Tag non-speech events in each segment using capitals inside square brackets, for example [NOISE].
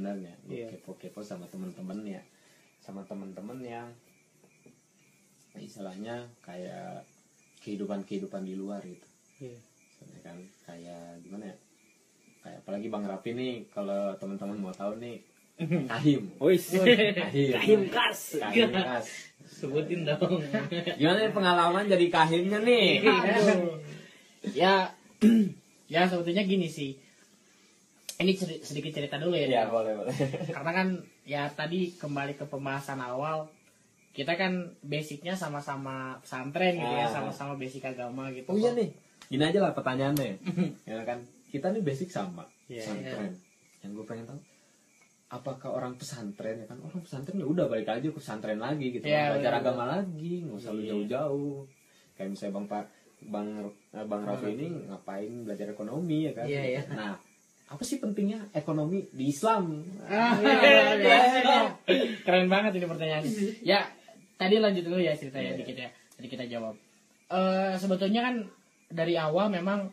sebenarnya Iya. kepo-kepo sama temen-temen ya sama temen-temen yang istilahnya kayak kehidupan-kehidupan di luar gitu Iya. Soalnya kan kayak gimana ya kayak apalagi bang Raffi nih kalau teman-teman mau tahu nih [LAUGHS] kahim Wis. kahim Kahim kas. kahim khas Sebutin dong. gimana nih pengalaman jadi kahimnya nih Aduh. [LAUGHS] ya, [CLEARS THROAT] ya sebetulnya gini sih. Ini ceri- sedikit cerita dulu ya. ya Dok. boleh boleh [LAUGHS] Karena kan ya tadi kembali ke pembahasan awal, kita kan basicnya sama-sama pesantren gitu ya, Ah. sama-sama basic agama gitu. oh iya nih gini aja lah pertanyaannya ya kan kita nih basic sama Iya, pesantren yang gue pengen tahu apakah orang pesantren ya kan orang pesantren ya udah balik aja ke pesantren lagi gitu Iya, belajar bener. agama lagi nggak usah Iya. jauh-jauh kayak misalnya bang pak bang eh, bang Raffi ini ngapain belajar ekonomi ya kan Iya, iya. nah apa sih pentingnya ekonomi di Islam Ah, iya, iya, iya. Keren banget ini pertanyaannya. Ya, tadi lanjut dulu ya ceritanya Iya. dikit ya. Tadi kita jawab. Eh sebetulnya kan dari awal memang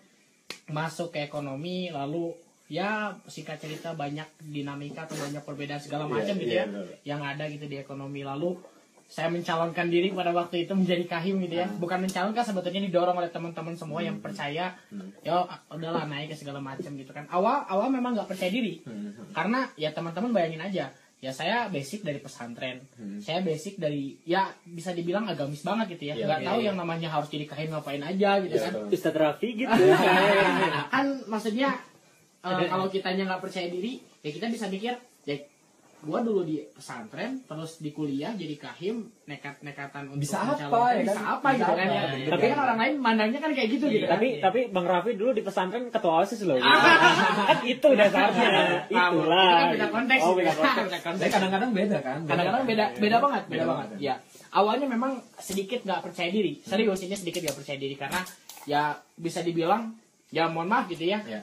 masuk ke ekonomi lalu ya singkat cerita banyak dinamika atau banyak perbedaan segala macam gitu ya yang ada gitu di ekonomi lalu saya mencalonkan diri pada waktu itu menjadi kahim gitu ya Hmm. bukan mencalonkan sebetulnya didorong oleh teman-teman semua yang percaya Hmm. ya udahlah naik ke segala macam gitu kan awal awal memang nggak percaya diri Hmm. karena ya teman-teman bayangin aja ya saya basic dari pesantren Hmm. saya basic dari ya bisa dibilang agamis banget gitu ya Iya, nggak iya, tahu iya. yang namanya harus jadi kahim ngapain aja gitu Iya, kan. Ustadz Raffi gitu. [LAUGHS] kan maksudnya eh, kalau kitanya nggak percaya diri ya kita bisa mikir ya gua dulu di pesantren terus di kuliah jadi kahim nekat nekatan untuk Bisa apa, mencalonkan, ya bisa kan? apa Bisa gitu kan apa, ya bener. tapi kan orang lain mandangnya kan kayak gitu gitu kan tapi tapi Bang Raffi dulu di pesantren ketua OSIS loh. [LAUGHS] kan itu dasarnya. Paham, Itulah. itu kan beda konteks Oh, beda [LAUGHS] gitu. konteks. Kadang-kadang beda kan kadang-kadang beda beda banget beda, Beda banget banget. ya awalnya memang sedikit nggak percaya diri serius ini sedikit nggak percaya diri karena ya bisa dibilang ya mohon maaf gitu ya ya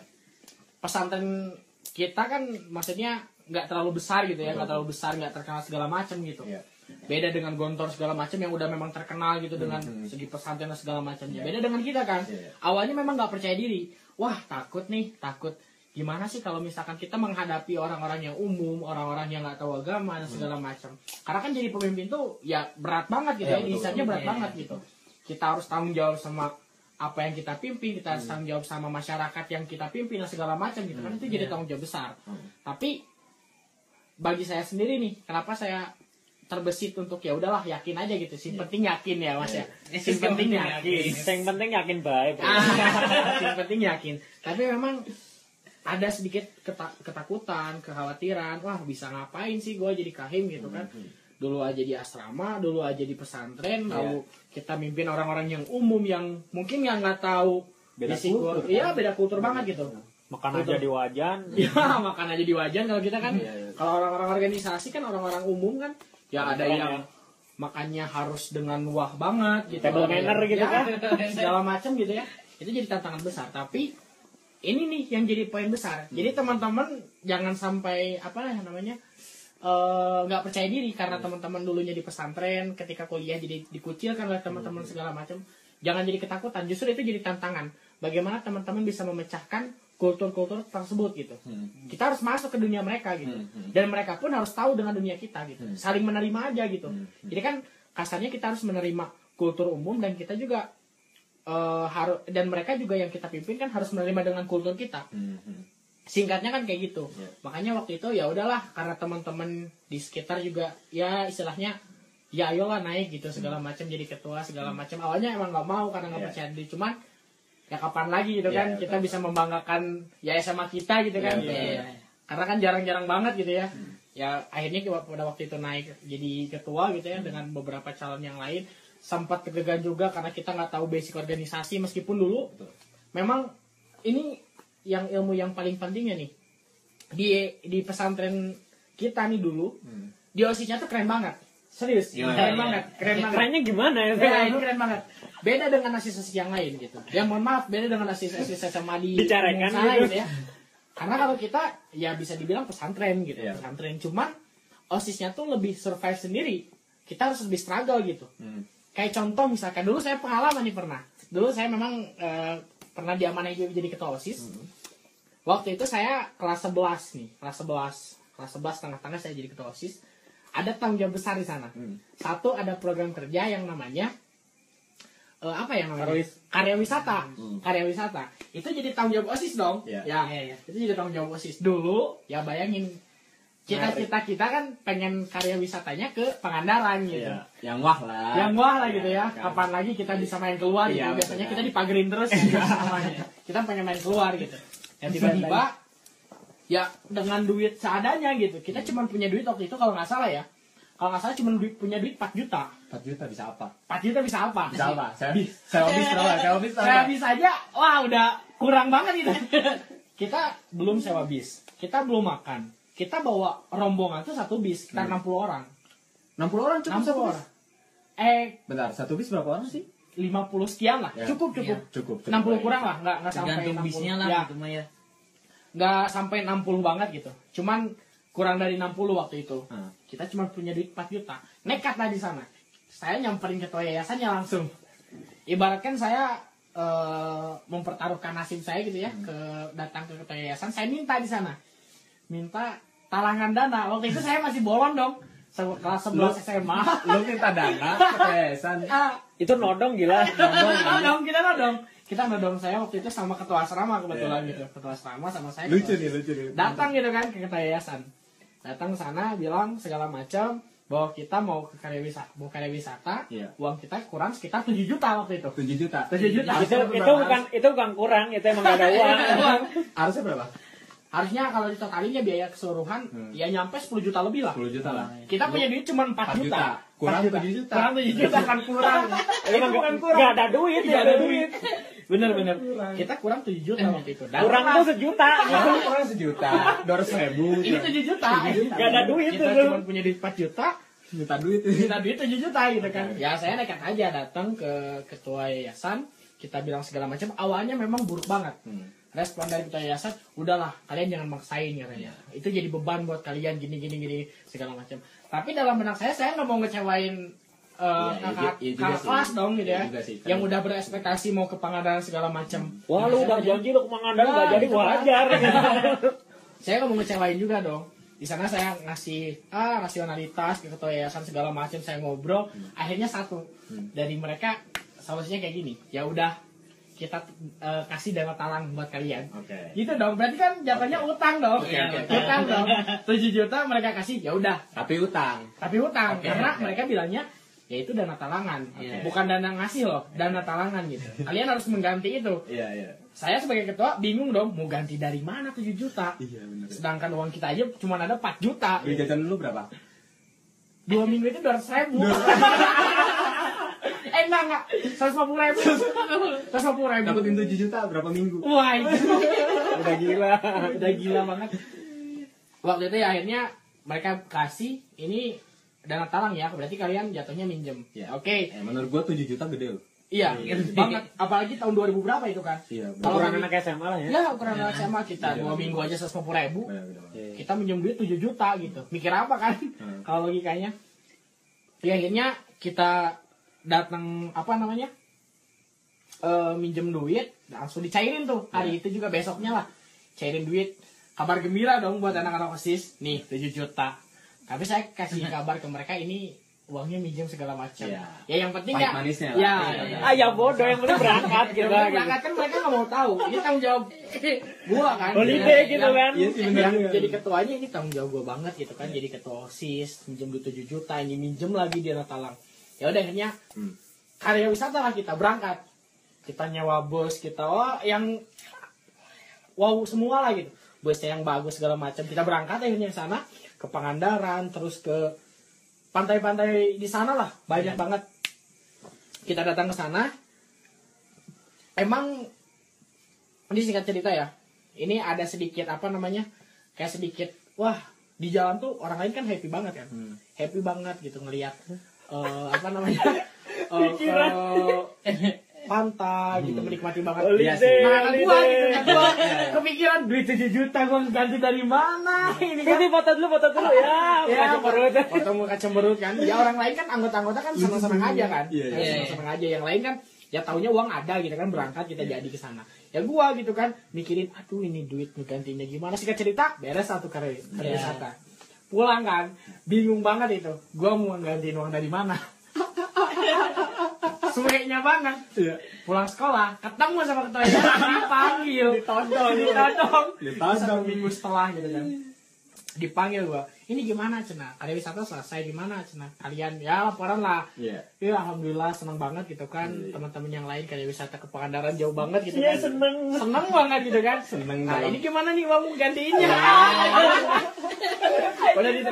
pesantren kita kan maksudnya nggak terlalu besar gitu ya nggak terlalu besar nggak terkenal segala macam gitu Iya. beda dengan gontor segala macam yang udah memang terkenal gitu dengan Hmm. segi pesantren dan segala macamnya Iya. beda dengan kita kan Iya. awalnya memang nggak percaya diri wah takut nih takut gimana sih kalau misalkan kita menghadapi orang-orang yang umum orang-orang yang nggak tahu agama dan segala macam karena kan jadi pemimpin tuh ya berat banget gitu Iya, ya betul. berat Iya, banget iya. gitu kita harus tanggung jawab sama apa yang kita pimpin kita Hmm. harus tanggung jawab sama masyarakat yang kita pimpin dan segala macam gitu kan Hmm, itu jadi tanggung jawab besar Hmm. tapi bagi saya sendiri nih kenapa saya terbesit untuk ya udahlah yakin aja gitu sih Iya. penting yakin ya mas ya Iya. sih penting yakin Yang penting yakin baik. Ah, yang penting yakin tapi memang ada sedikit keta- ketakutan kekhawatiran wah bisa ngapain sih gue jadi kahim gitu kan Hmm. dulu aja di asrama dulu aja di pesantren Iya. lalu kita mimpin orang-orang yang umum yang mungkin yang nggak tahu Beda kultur, iya kan? beda kultur banget gitu Makan aja di wajan. [LAUGHS] ya makan aja di wajan kalau kita kan. Iya, iya. kalau orang-orang organisasi kan orang-orang umum kan ya ada yang ya. makannya harus dengan wah banget gitu. Table manner gitu Ya, kan. [LAUGHS] segala macam gitu ya. Itu jadi tantangan besar. Tapi ini nih yang jadi poin besar. Jadi teman-teman jangan sampai apa ya namanya eh, nggak percaya diri karena teman-teman dulunya di pesantren ketika kuliah jadi dikucilkan oleh teman-teman segala macam. Jangan jadi ketakutan. Justru itu jadi tantangan. Bagaimana teman-teman bisa memecahkan kultur-kultur tersebut gitu Hmm. kita harus masuk ke dunia mereka gitu Hmm, hmm. dan mereka pun harus tahu dengan dunia kita gitu Hmm. saling menerima aja gitu Hmm, jadi kan kasarnya kita harus menerima kultur umum dan kita juga eh, harus dan mereka juga yang kita pimpin kan harus menerima dengan kultur kita Hmm. Hmm. singkatnya kan kayak gitu Iya. makanya waktu itu ya udahlah karena teman-teman di sekitar juga ya istilahnya ya ayolah naik gitu segala macam jadi ketua segala macam awalnya emang nggak mau karena nggak Iya. percaya diri cuman ya kapan lagi gitu Iya, kan kita betul. bisa membanggakan ya SMA kita gitu kan Iya, betul. Iya. karena kan jarang-jarang banget gitu ya ya akhirnya pada waktu itu naik jadi ketua gitu ya dengan beberapa calon yang lain sempat deg-degan juga karena kita nggak tahu basic organisasi meskipun dulu Betul. memang ini yang ilmu yang paling pentingnya nih di di pesantren kita nih dulu Hmm. di osisnya tuh keren banget serius Gimana? keren Iya. banget keren banget Kerennya gimana ya? Ya, ini keren banget. Beda dengan asis asis yang lain gitu. Ya mohon maaf, beda dengan asis asis SMA di Bicarakan gitu. gitu ya. Karena kalau kita ya bisa dibilang pesantren gitu, Iya. pesantren. Cuman osisnya tuh lebih survive sendiri. Kita harus lebih struggle gitu. Hmm. Kayak contoh misalkan dulu saya pengalaman nih pernah. Dulu saya memang eh, pernah diamanahi jadi ketua osis. Hmm. Waktu itu saya kelas 11 nih, kelas 11 kelas 11 tengah-tengah saya jadi ketua osis ada tanggung jawab besar di sana Hmm. satu ada program kerja yang namanya eh, apa ya namanya Karwis. karya wisata Hmm. karya wisata itu jadi tanggung jawab osis dong Iya. ya ya ya itu jadi tanggung jawab osis dulu ya bayangin cita-cita kita kan pengen karya wisatanya ke Pangandaran gitu Iya. Yang wah lah. yang wah lah gitu ya Kan. kapan lagi kita bisa main keluar gitu Iya, biasanya betul. kita dipagerin terus gitu namanya. kita pengen main keluar gitu ya tiba-tiba ya dengan duit seadanya gitu kita cuma punya duit waktu itu kalau nggak salah ya kalau nggak salah cuma duit punya duit 4 juta 4 juta bisa apa? 4 juta bisa apa Bisa apa? Saya saya bis berapa? Saya bis saya berapa? bis aja wah udah kurang banget gitu [LAUGHS] kita belum sewa bis kita belum makan kita bawa rombongan tuh satu bis kita Hmm. 60 orang 60 orang cukup 60 satu bis. orang eh Bentar, satu bis berapa orang sih? 50 sekian lah Ya. cukup cukup Cukup. cukup. 60 kurang lah nggak nggak sampai tergantung 60 bisnya lah ya, gitu mah ya nggak sampai 60 banget gitu cuman kurang dari 60 waktu itu. Ah. kita cuma punya duit 4 juta. Nekat lah di sana. Saya nyamperin ketua yayasannya langsung. Ibaratkan saya eh, mempertaruhkan nasib saya gitu ya ke datang ke ketua yayasan. Saya minta di sana. Minta talangan dana. Waktu itu saya masih bolon dong. Se- kelas 11 SMA Lu minta dana ke yayasan. [LAUGHS] Ah, Itu nodong gila. [LAUGHS] nodong kita nodong. Kita nodong saya waktu itu sama ketua asrama kebetulan Iya, iya. gitu ketua asrama sama saya Lucu ketua- nih, lucu nih. datang gitu kan ke ketua yayasan datang ke sana bilang segala macam bahwa kita mau ke karya wisata mau karya wisata Iya. uang kita kurang sekitar 7 juta waktu itu 7 juta. 7 juta itu itu bukan itu bukan kurang, itu emang gak [LAUGHS] ada uang. Harusnya berapa? harusnya kalau ditotalinya biaya keseluruhan Hmm. ya nyampe 10 juta lebih lah 10 juta lah. kita punya duit cuma 4 4 juta, juta. Kurang 4 7 juta. kurang 7 juta kan kurang [LAUGHS] itu Emang bukan kurang gak ada duit, gak ada duit. Bener bener. kita kurang 7 juta waktu itu. Dan Kurang tuh sejuta. Kurang kurang sejuta. 200 ribu. ini 7 juta. Gak ada duit kita cuma punya duit 4 juta. Minta duit. minta duit 7 juta gitu kan. Ya saya nekat aja datang ke ketua yayasan. Kita bilang segala macam. Awalnya memang buruk banget. Hmm. respon dari ketua yayasan udahlah kalian jangan maksain katanya. Itu jadi beban buat kalian gini gini gini segala macam. Tapi dalam benak saya saya nggak mau ngecewain eh, Iya, iya, kakak iya kakak kelas dong gitu Iya ya. juga sih. yang udah berekspektasi mau ke Pangandaran segala macam Wah lu udah janji lu ke Pangandaran Nah, gak jadi gitu wajar. [LAUGHS] saya nggak mau ngecewain juga dong. Di sana saya ngasih ah rasionalitas ke ketua yayasan segala macam saya ngobrol. Akhirnya satu. Hmm. dari mereka solusinya kayak gini. Ya udah kita eh, kasih dana talang buat kalian. Oke. gitu dong. Berarti kan jatuhnya utang dong. Oke, oke. utang dong. [LAUGHS] 7 juta mereka kasih ya udah. Tapi utang. tapi utang. Oke, karena oke. mereka bilangnya ya itu dana talangan. Oke. bukan dana ngasih loh dana talangan gitu. [LAUGHS] Kalian harus mengganti itu. Iya, iya. saya sebagai ketua bingung dong mau ganti dari mana 7 juta? Iya, benar. sedangkan uang kita aja cuma ada 4 juta. Beli jajan dulu berapa? dua minggu itu dua ribu. [LAUGHS] Eh enggak enggak. seratus lima puluh ribu. seratus lima puluh ribu. Dapetin 7 juta berapa minggu? wah itu. [LAUGHS] Udah gila. udah gila banget. Waktu itu ya akhirnya mereka kasih ini dana talang ya berarti kalian jatuhnya minjem. Ya. oke. Eh, menurut gua 7 juta gede loh. iya banget. Apalagi tahun 2000 berapa itu kan Iya, Kalau Ukuran kami- anak SMA lah ya. ya ukuran anak SMA kita Iya. dua minggu aja seratus lima puluh ribu. Banyak, gede banget. kita minjem duit 7 juta gitu. Mikir apa kan? Hmm. kalau logikanya. Ya akhirnya kita datang apa namanya eh minjem duit langsung dicairin tuh. Hari itu juga besoknya lah. Cairin duit. Kabar gembira dong buat anak-anak osis. Nih 7 juta tapi saya kasih kabar ke mereka ini uangnya minjem segala macam. Iya. ya yang penting Pahit ya manisnya lah. ya, Iya. Ah ya bodoh yang penting berangkat gitu. yang berangkat kan mereka nggak mau tahu. Ini tanggung jawab gua kan. Holiday Yang- gitu kan. Iya sih yang jadi ketuanya ini tanggung jawab gue banget gitu kan. Jadi ketua osis minjem duit 7 juta ini minjem lagi dia talang. Ya udah akhirnya Hmm. karya wisata lah kita berangkat. Kita nyewa bus kita oh yang wow semua lah gitu. Busnya yang bagus segala macam. Kita berangkat akhirnya ke sana ke Pangandaran terus ke pantai-pantai di sana lah banyak banget kita datang ke sana emang ini singkat cerita ya ini ada sedikit apa namanya kayak sedikit wah di jalan tuh orang lain kan happy banget kan Hmm. happy banget gitu ngelihat eh, apa namanya [LAUGHS] eh, Pikiran. Pantai gitu Hmm. menikmati banget. Iya Holiday, sih. Nah, kan gua gitu kan gua. Kepikiran duit 7 juta gua ganti dari mana ini kan Ini foto dulu, foto dulu ya. [LAUGHS] ya perut. foto muka cemberut kan. Ya orang lain kan anggota-anggota kan senang-senang aja kan. Iya, iya. senang-senang aja. Yang lain kan ya taunya uang ada gitu kan berangkat kita jadi ke sana. Ya gua gitu kan mikirin aduh ini duit gantinya gimana? Sih cerita beres satu kali Iya. wisata. Pulang kan. Bingung banget itu. Gua mau gantiin uang dari mana [LAUGHS] sueknya banget. Pulang sekolah ketemu sama ketua yayasan dipanggil. Ditodong. Ditodong. Ditodong. minggu setelah gitu kan. Dipanggil gua ini gimana cina? Karya wisata selesai gimana cina? Kalian ya laporan lah. Iya. ya alhamdulillah senang banget gitu kan. Iya. teman-teman yang lain karya wisata ke Pangandaran jauh banget gitu Iya kan. seneng. seneng banget gitu kan. Seneng nah dalam- ini gimana nih uang gantiinnya. Udah di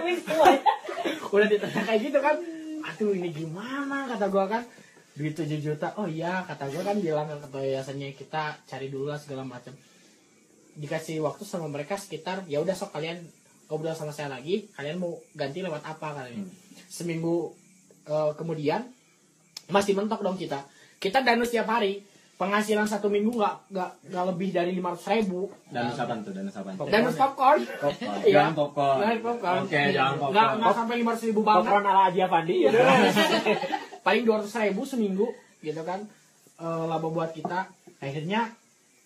udah ditanya kayak gitu kan. Aduh ini gimana? kata gua kan duit 7 juta oh iya kata gua kan bilang ke ketua yayasannya kita cari dulu lah segala macam dikasih waktu sama mereka sekitar ya udah sok kalian ngobrol sama saya lagi kalian mau ganti lewat apa kalian seminggu eh, kemudian masih mentok dong kita kita danus tiap hari penghasilan satu minggu nggak nggak nggak lebih dari lima ratus ribu Dan sapan tuh, dan sapan. danus popcorn Iya. Jangan popcorn. Jangan popcorn. Oke, jangan nggak popcorn. nggak sampai lima ratus ribu banget Popcorn ala Aji Afandi. Iya. [LAUGHS] paling dua ratus ribu seminggu gitu kan Eh, laba buat kita. Akhirnya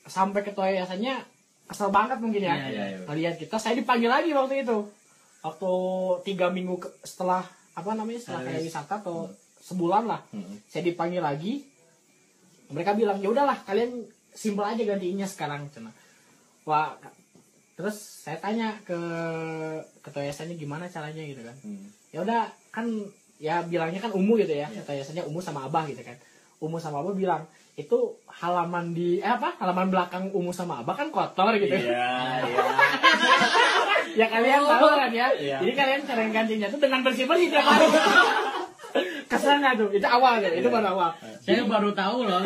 sampai ketua yayasannya kesel banget mungkin ya. Iya, iya, iya. ngelihat kita saya dipanggil lagi waktu itu. Waktu tiga minggu ke- setelah apa namanya setelah kayak wisata atau sebulan lah Mm-mm. saya dipanggil lagi. Mereka bilang ya udahlah kalian simpel aja gantiinnya sekarang. Cina. Wah terus saya tanya ke ketua yayasannya gimana caranya gitu kan. Hmm. ya udah kan ya bilangnya kan umu gitu ya kata yayasannya umu sama abah gitu kan. Umu sama abah bilang itu halaman di eh apa? Halaman belakang umu sama abah kan kotor gitu. Iya, iya. [LAUGHS] ya kalian tahu kan ya. Iya. jadi kalian cara gantinya tuh dengan bersih bersih tiap hari [LAUGHS] ke sana tuh itu awal gitu itu baru awal. Saya baru tahu loh.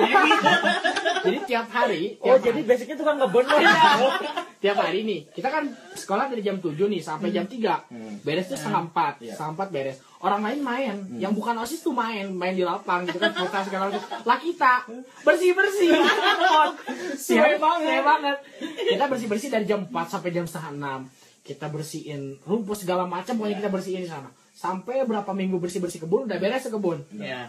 jadi tiap hari Oh tiap jadi hari, basicnya tukang ngebon loh. tiap hari nih kita kan sekolah dari jam 7 nih sampai jam 3 Hmm. beres tuh setengah empat Iya. setengah empat beres. Orang lain main yang bukan osis tuh main main di lapang gitu kan futsal segala macam. Lah kita bersih bersih siap banget. banget. Kita bersih bersih dari jam 4 sampai jam setengah enam. Kita bersihin rumput segala macam pokoknya kita bersihin di sana sampai berapa minggu bersih bersih kebun udah beres ke kebun Ya.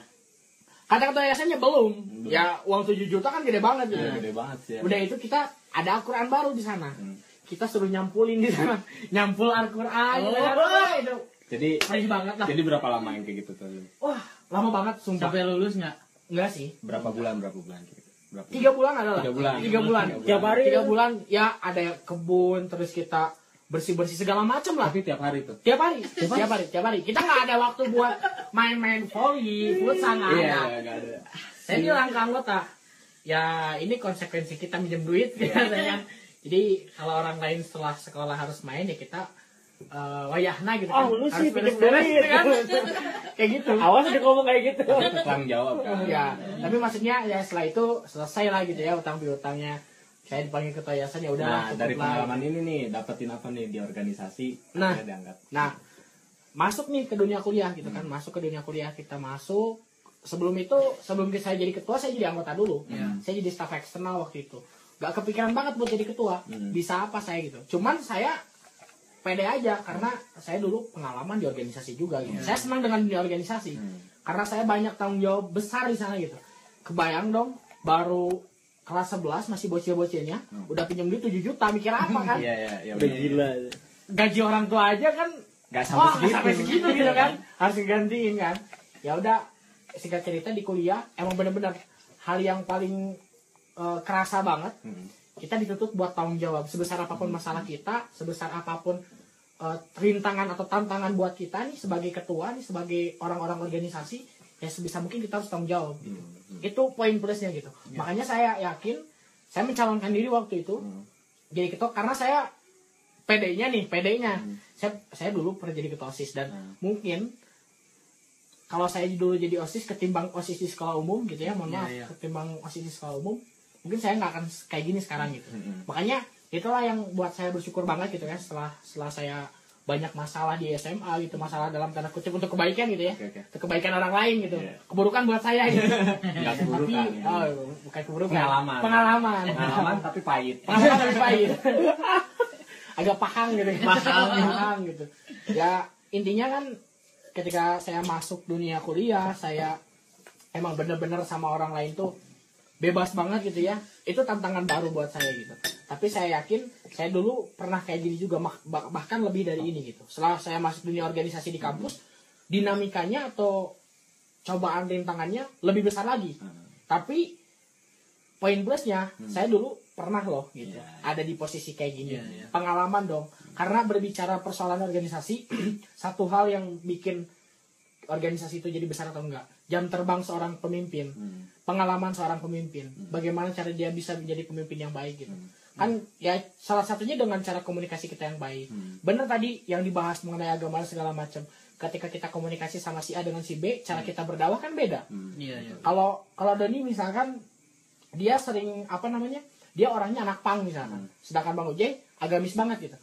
kata ketua yayasannya belum ya uang 7 juta kan gede banget gitu Iya, Gede banget sih. ya. udah itu kita ada Al-Quran baru di sana Hmm. kita suruh nyampulin di sana [LAUGHS] nyampul Al-Quran. Oh. Itu Jadi Fresh banget lah jadi berapa lama yang kayak gitu tuh? wah lama banget sumpah Sampai lulus nggak? enggak sih Berapa bulan berapa bulan gitu? Berapa? tiga bulan adalah Tiga bulan. tiga bulan Tiap hari. tiga bulan ya ada kebun terus kita bersih bersih segala macam lah. Tapi tiap hari tuh. tiap hari. Tiap hari? Tiap hari kita nggak ada waktu buat main-main volley futsal nggak Iya, ada enggak ada. saya bilang ke anggota. Ya ini konsekuensi kita minjem duit [LAUGHS] biasanya jadi kalau orang lain setelah sekolah harus main ya kita eh, wayahna gitu kan. Oh, lu sih beres-beres duit. gitu kan. [LAUGHS] Kayak gitu. Awas dia ngomong kayak gitu. Tanggung jawab kan. ya tapi maksudnya ya setelah itu selesai lah gitu ya utang piutangnya saya dipanggil ketua yayasan ya udah Nah, dari lah. pengalaman ini nih dapetin apa nih di organisasi? Nah. diangkat. Nah, masuk nih ke dunia kuliah gitu kan, masuk ke dunia kuliah kita masuk. Sebelum itu, sebelum saya jadi ketua, saya jadi anggota dulu. Iya. Saya jadi staf eksternal waktu itu. Gak kepikiran banget buat jadi ketua. Hmm. Bisa apa saya gitu. Cuman saya pede aja karena saya dulu pengalaman di organisasi juga gitu. Saya senang dengan dunia organisasi. Hmm. Karena saya banyak tanggung jawab besar di sana gitu. Kebayang dong, baru kelas 11 masih bocil-bocilnya, udah pinjam duit 7 juta, mikir apa kan? Iya, iya, iya. Udah iya. gila. gaji orang tua aja kan Nggak sampai wah, segitu. sampai segitu gitu kan harus digantiin kan ya udah singkat cerita di kuliah emang bener-bener hal yang paling eh, kerasa banget Hmm. kita dituntut buat tanggung jawab sebesar apa pun masalah kita sebesar apa pun eh, rintangan atau tantangan buat kita nih sebagai ketua nih sebagai orang-orang organisasi ya sebisa mungkin kita harus tanggung jawab Hmm. itu poin plusnya gitu makanya saya yakin saya mencalonkan diri waktu itu Hmm. jadi ketua karena saya PD-nya nih PD-nya Hmm. saya saya dulu pernah jadi ketua osis dan Hmm. mungkin kalau saya dulu jadi osis ketimbang osis di sekolah umum gitu ya mohon Iya, maaf iya. ketimbang osis di sekolah umum mungkin saya nggak akan kayak gini sekarang gitu Hmm. makanya itulah yang buat saya bersyukur banget gitu ya setelah setelah saya banyak masalah di SMA gitu masalah dalam tanda kutip untuk kebaikan gitu ya oke. untuk kebaikan orang lain gitu Iya. keburukan buat saya gitu [LAUGHS] tapi keburukan. ya. oh, bukan keburukan Pengalaman. pengalaman Pengalaman tapi pahit. [LAUGHS] pengalaman lebih pahit [LAUGHS] agak pahang gitu pahang pahang gitu ya intinya kan ketika saya masuk dunia kuliah saya emang bener-bener sama orang lain tuh bebas banget gitu ya. Itu tantangan baru buat saya gitu. Tapi saya yakin saya dulu pernah kayak gini juga bahkan lebih dari ini gitu. Setelah saya masuk dunia organisasi di kampus dinamikanya atau cobaan rintangannya lebih besar lagi. Hmm. tapi poin plusnya saya dulu pernah loh gitu Iya. ada di posisi kayak gini. Iya, iya. pengalaman dong. Karena berbicara persoalan organisasi [CLEARS THROAT] satu hal yang bikin organisasi itu jadi besar atau enggak. Jam terbang seorang pemimpin. Hmm. Pengalaman seorang pemimpin bagaimana cara dia bisa menjadi pemimpin yang baik gitu Hmm. kan ya salah satunya dengan cara komunikasi kita yang baik Hmm. bener tadi yang dibahas mengenai agama dan segala macam ketika kita komunikasi sama si A dengan si B cara kita berdakwah kan beda Hmm. Iya, iya. kalau kalau Doni misalkan dia sering apa namanya dia orangnya anak pang misalkan Hmm. sedangkan Bang Ujay agamis banget gitu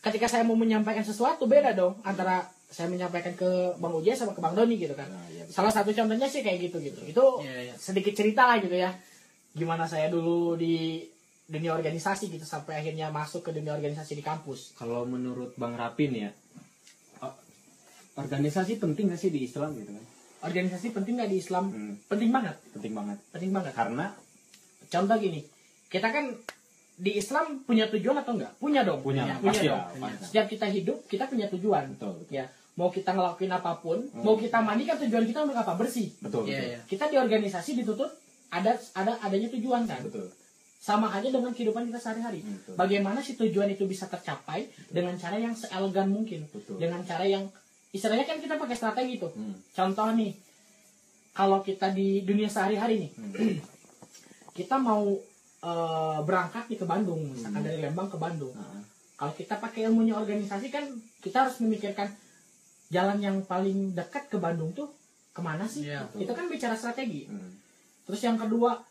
ketika saya mau menyampaikan sesuatu beda dong antara saya menyampaikan ke Bang Ujay sama ke Bang Doni gitu kan. Nah, betul. salah satu contohnya sih kayak gitu gitu. Itu Iya, iya. sedikit cerita lah gitu ya. Gimana saya dulu di dunia organisasi gitu sampai akhirnya masuk ke dunia organisasi di kampus. Kalau menurut Bang Rapin ya organisasi penting gak sih di Islam gitu kan? Organisasi penting nggak di Islam? Hmm, penting banget. Penting banget. Penting banget. Karena contoh gini kita kan di Islam punya tujuan atau enggak? Punya dong. Punya. Punya pasti dong. pasti. setiap kita hidup kita punya tujuan. Betul betul. Ya mau kita ngelakuin apa pun Hmm. mau kita mandi kan tujuan kita untuk apa? Bersih. Betul Iya, betul, iya. kita di organisasi dituntut ada ada adanya tujuan kan? Betul. sama aja dengan kehidupan kita sehari-hari. Hmm, betul. bagaimana si tujuan itu bisa tercapai dengan cara yang seelegan mungkin? Betul. dengan cara yang istilahnya kan kita pakai strategi tuh Hmm, contoh nih kalau kita di dunia sehari-hari nih hmm. [CLEARS THROAT] kita mau eh, berangkat nih ke Bandung misalkan Hmm. dari Lembang ke Bandung. Nah, kalau kita pakai ilmunya organisasi kan kita harus memikirkan jalan yang paling dekat ke Bandung tuh ke mana sih? Iya. itu kan bicara strategi. Hmm. terus yang kedua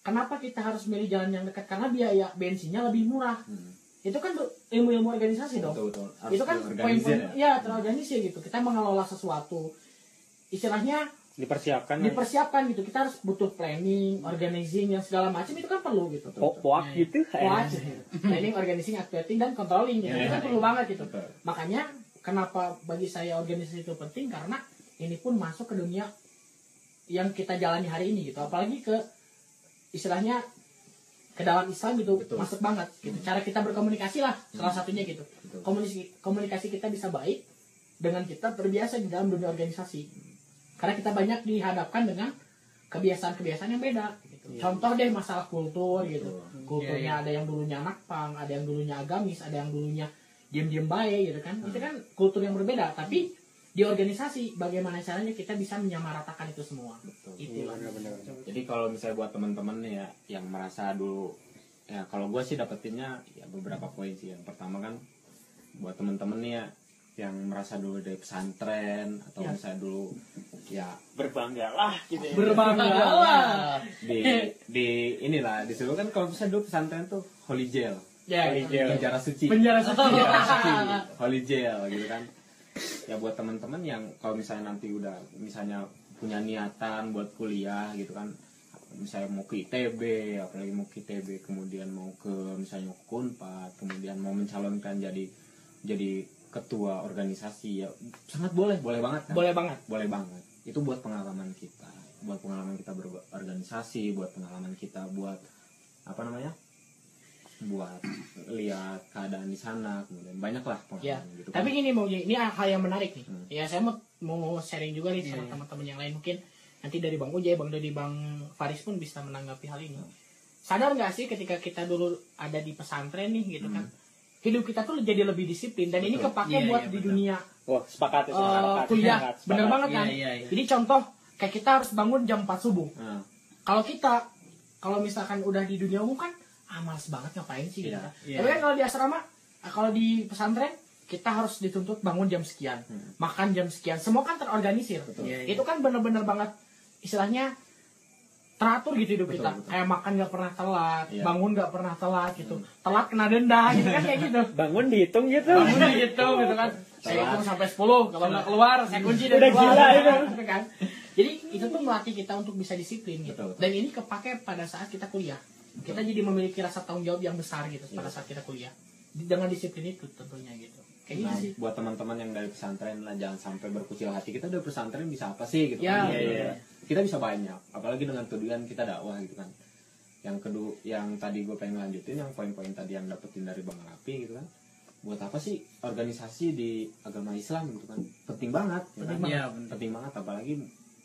kenapa kita harus milih jalan yang dekat? Karena biaya bensinnya lebih murah. Hmm. itu kan ilmu-ilmu organisasi dong. Betul betul. Itu kan poin-poin ya. ya terorganisir gitu. Kita mengelola sesuatu. Istilahnya Dipersiapkan. dipersiapkan gitu kita harus butuh planning organizing yang segala macam itu kan perlu gitu betul. poak Iya, gitu. Kuat, gitu. planning organizing activating dan controlling gitu. Iya, itu kan iya. perlu banget gitu Betul. makanya kenapa bagi saya organisasi itu penting karena ini pun masuk ke dunia yang kita jalani hari ini gitu apalagi ke istilahnya ke dalam Islam gitu Betul. masuk banget gitu cara kita berkomunikasi lah salah satunya gitu Betul. komunikasi komunikasi kita bisa baik dengan kita terbiasa di dalam dunia organisasi karena kita banyak dihadapkan dengan kebiasaan-kebiasaan yang beda gitu. Iya. contoh deh masalah kultur gitu Betul. kulturnya Iya, ada yang dulunya anak pang ada yang dulunya agamis ada yang dulunya diem-diem baik gitu kan itu kan kultur yang berbeda tapi di organisasi bagaimana caranya kita bisa menyamaratakan itu semua Betul. itu Jadi kalau misalnya buat teman-teman ya yang merasa dulu ya kalau gue sih dapetinnya ya beberapa poin sih. Yang pertama kan buat teman-teman nih ya yang merasa dulu dari pesantren atau Ya. misalnya dulu ya Berbanggalah gitu ya. berbanggalah di di inilah disuruh kan kalau misalnya dulu pesantren tuh holy jail ya Holy gitu. jail. penjara suci penjara suci penjara suci holy jail gitu kan ya buat teman-teman yang kalau misalnya nanti udah misalnya punya niatan buat kuliah gitu kan misalnya mau ke ITB apalagi mau ke ITB kemudian mau ke misalnya ke Unpad kemudian mau mencalonkan jadi jadi ketua organisasi ya sangat boleh boleh banget kan? Boleh banget. Boleh banget. Itu buat pengalaman kita buat pengalaman kita berorganisasi buat pengalaman kita buat apa namanya? Buat lihat keadaan di sana kemudian banyak lah Ya, pengalaman gitu tapi ini mau ini hal yang menarik nih. Hmm. ya saya mau mau sharing juga nih sama iya. teman-teman yang lain. Mungkin nanti dari bang Ujay bang Dodi bang Faris pun bisa menanggapi hal ini. Sadar nggak sih ketika kita dulu ada di pesantren nih gitu kan hidup kita tuh jadi lebih disiplin dan ini Betul. kepake Iya, buat iya, di dunia Wah, sepakat eh, ya, sepakat. kuliah Sepakat, sepakat. bener banget kan Iya, iya, iya. jadi contoh kayak kita harus bangun jam 4 subuh Nah, kalau kita kalau misalkan udah di dunia umum kan ah males banget ngapain sih gitu Iya, kan. iya. tapi kan kalau di asrama ah, kalau di pesantren kita harus dituntut bangun jam sekian Hmm. makan jam sekian semua kan terorganisir Betul. Iya, iya. itu kan bener-bener banget istilahnya teratur gitu hidup Betul, kita betul. kayak makan nggak pernah telat Iya. bangun nggak pernah telat gitu telat kena denda gitu kan kayak gitu Bangun dihitung gitu. bangun gitu gitu kan saya hitung sampai 10 kalau nggak keluar saya kunci dan Udah keluar gila itu. [LAUGHS] Gitu kan jadi itu tuh melatih kita untuk bisa disiplin gitu Betul, betul. dan ini kepake pada saat kita kuliah kita jadi memiliki rasa tanggung jawab yang besar gitu pada Iya. saat kita kuliah dengan disiplin itu tentunya gitu kayak gitu nah, sih buat teman-teman yang dari pesantren lah jangan sampai berkucil hati kita udah pesantren bisa apa sih gitu Ya. kan. Iya, iya. Kita bisa banyak apalagi dengan tujuan kita dakwah gitu kan yang kedua yang tadi gue pengen lanjutin yang poin-poin tadi yang dapetin dari bang Rapi gitu kan buat apa sih organisasi di agama Islam gitu kan penting banget ya kan? Iya, bener. penting banget apalagi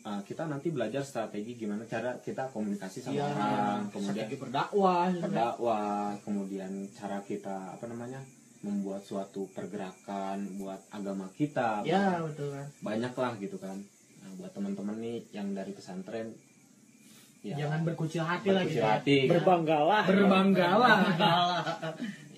uh, kita nanti belajar strategi gimana cara kita komunikasi sama Iya, orang kemudian strategi berdakwah gitu kan. berdakwah kemudian cara kita apa namanya membuat suatu pergerakan buat agama kita ya betul kan banyak lah gitu kan buat teman-teman nih yang dari pesantren ya jangan berkucil hati lah berkucil gitu ya. hati Berbanggalah. berbanggalah [LAUGHS]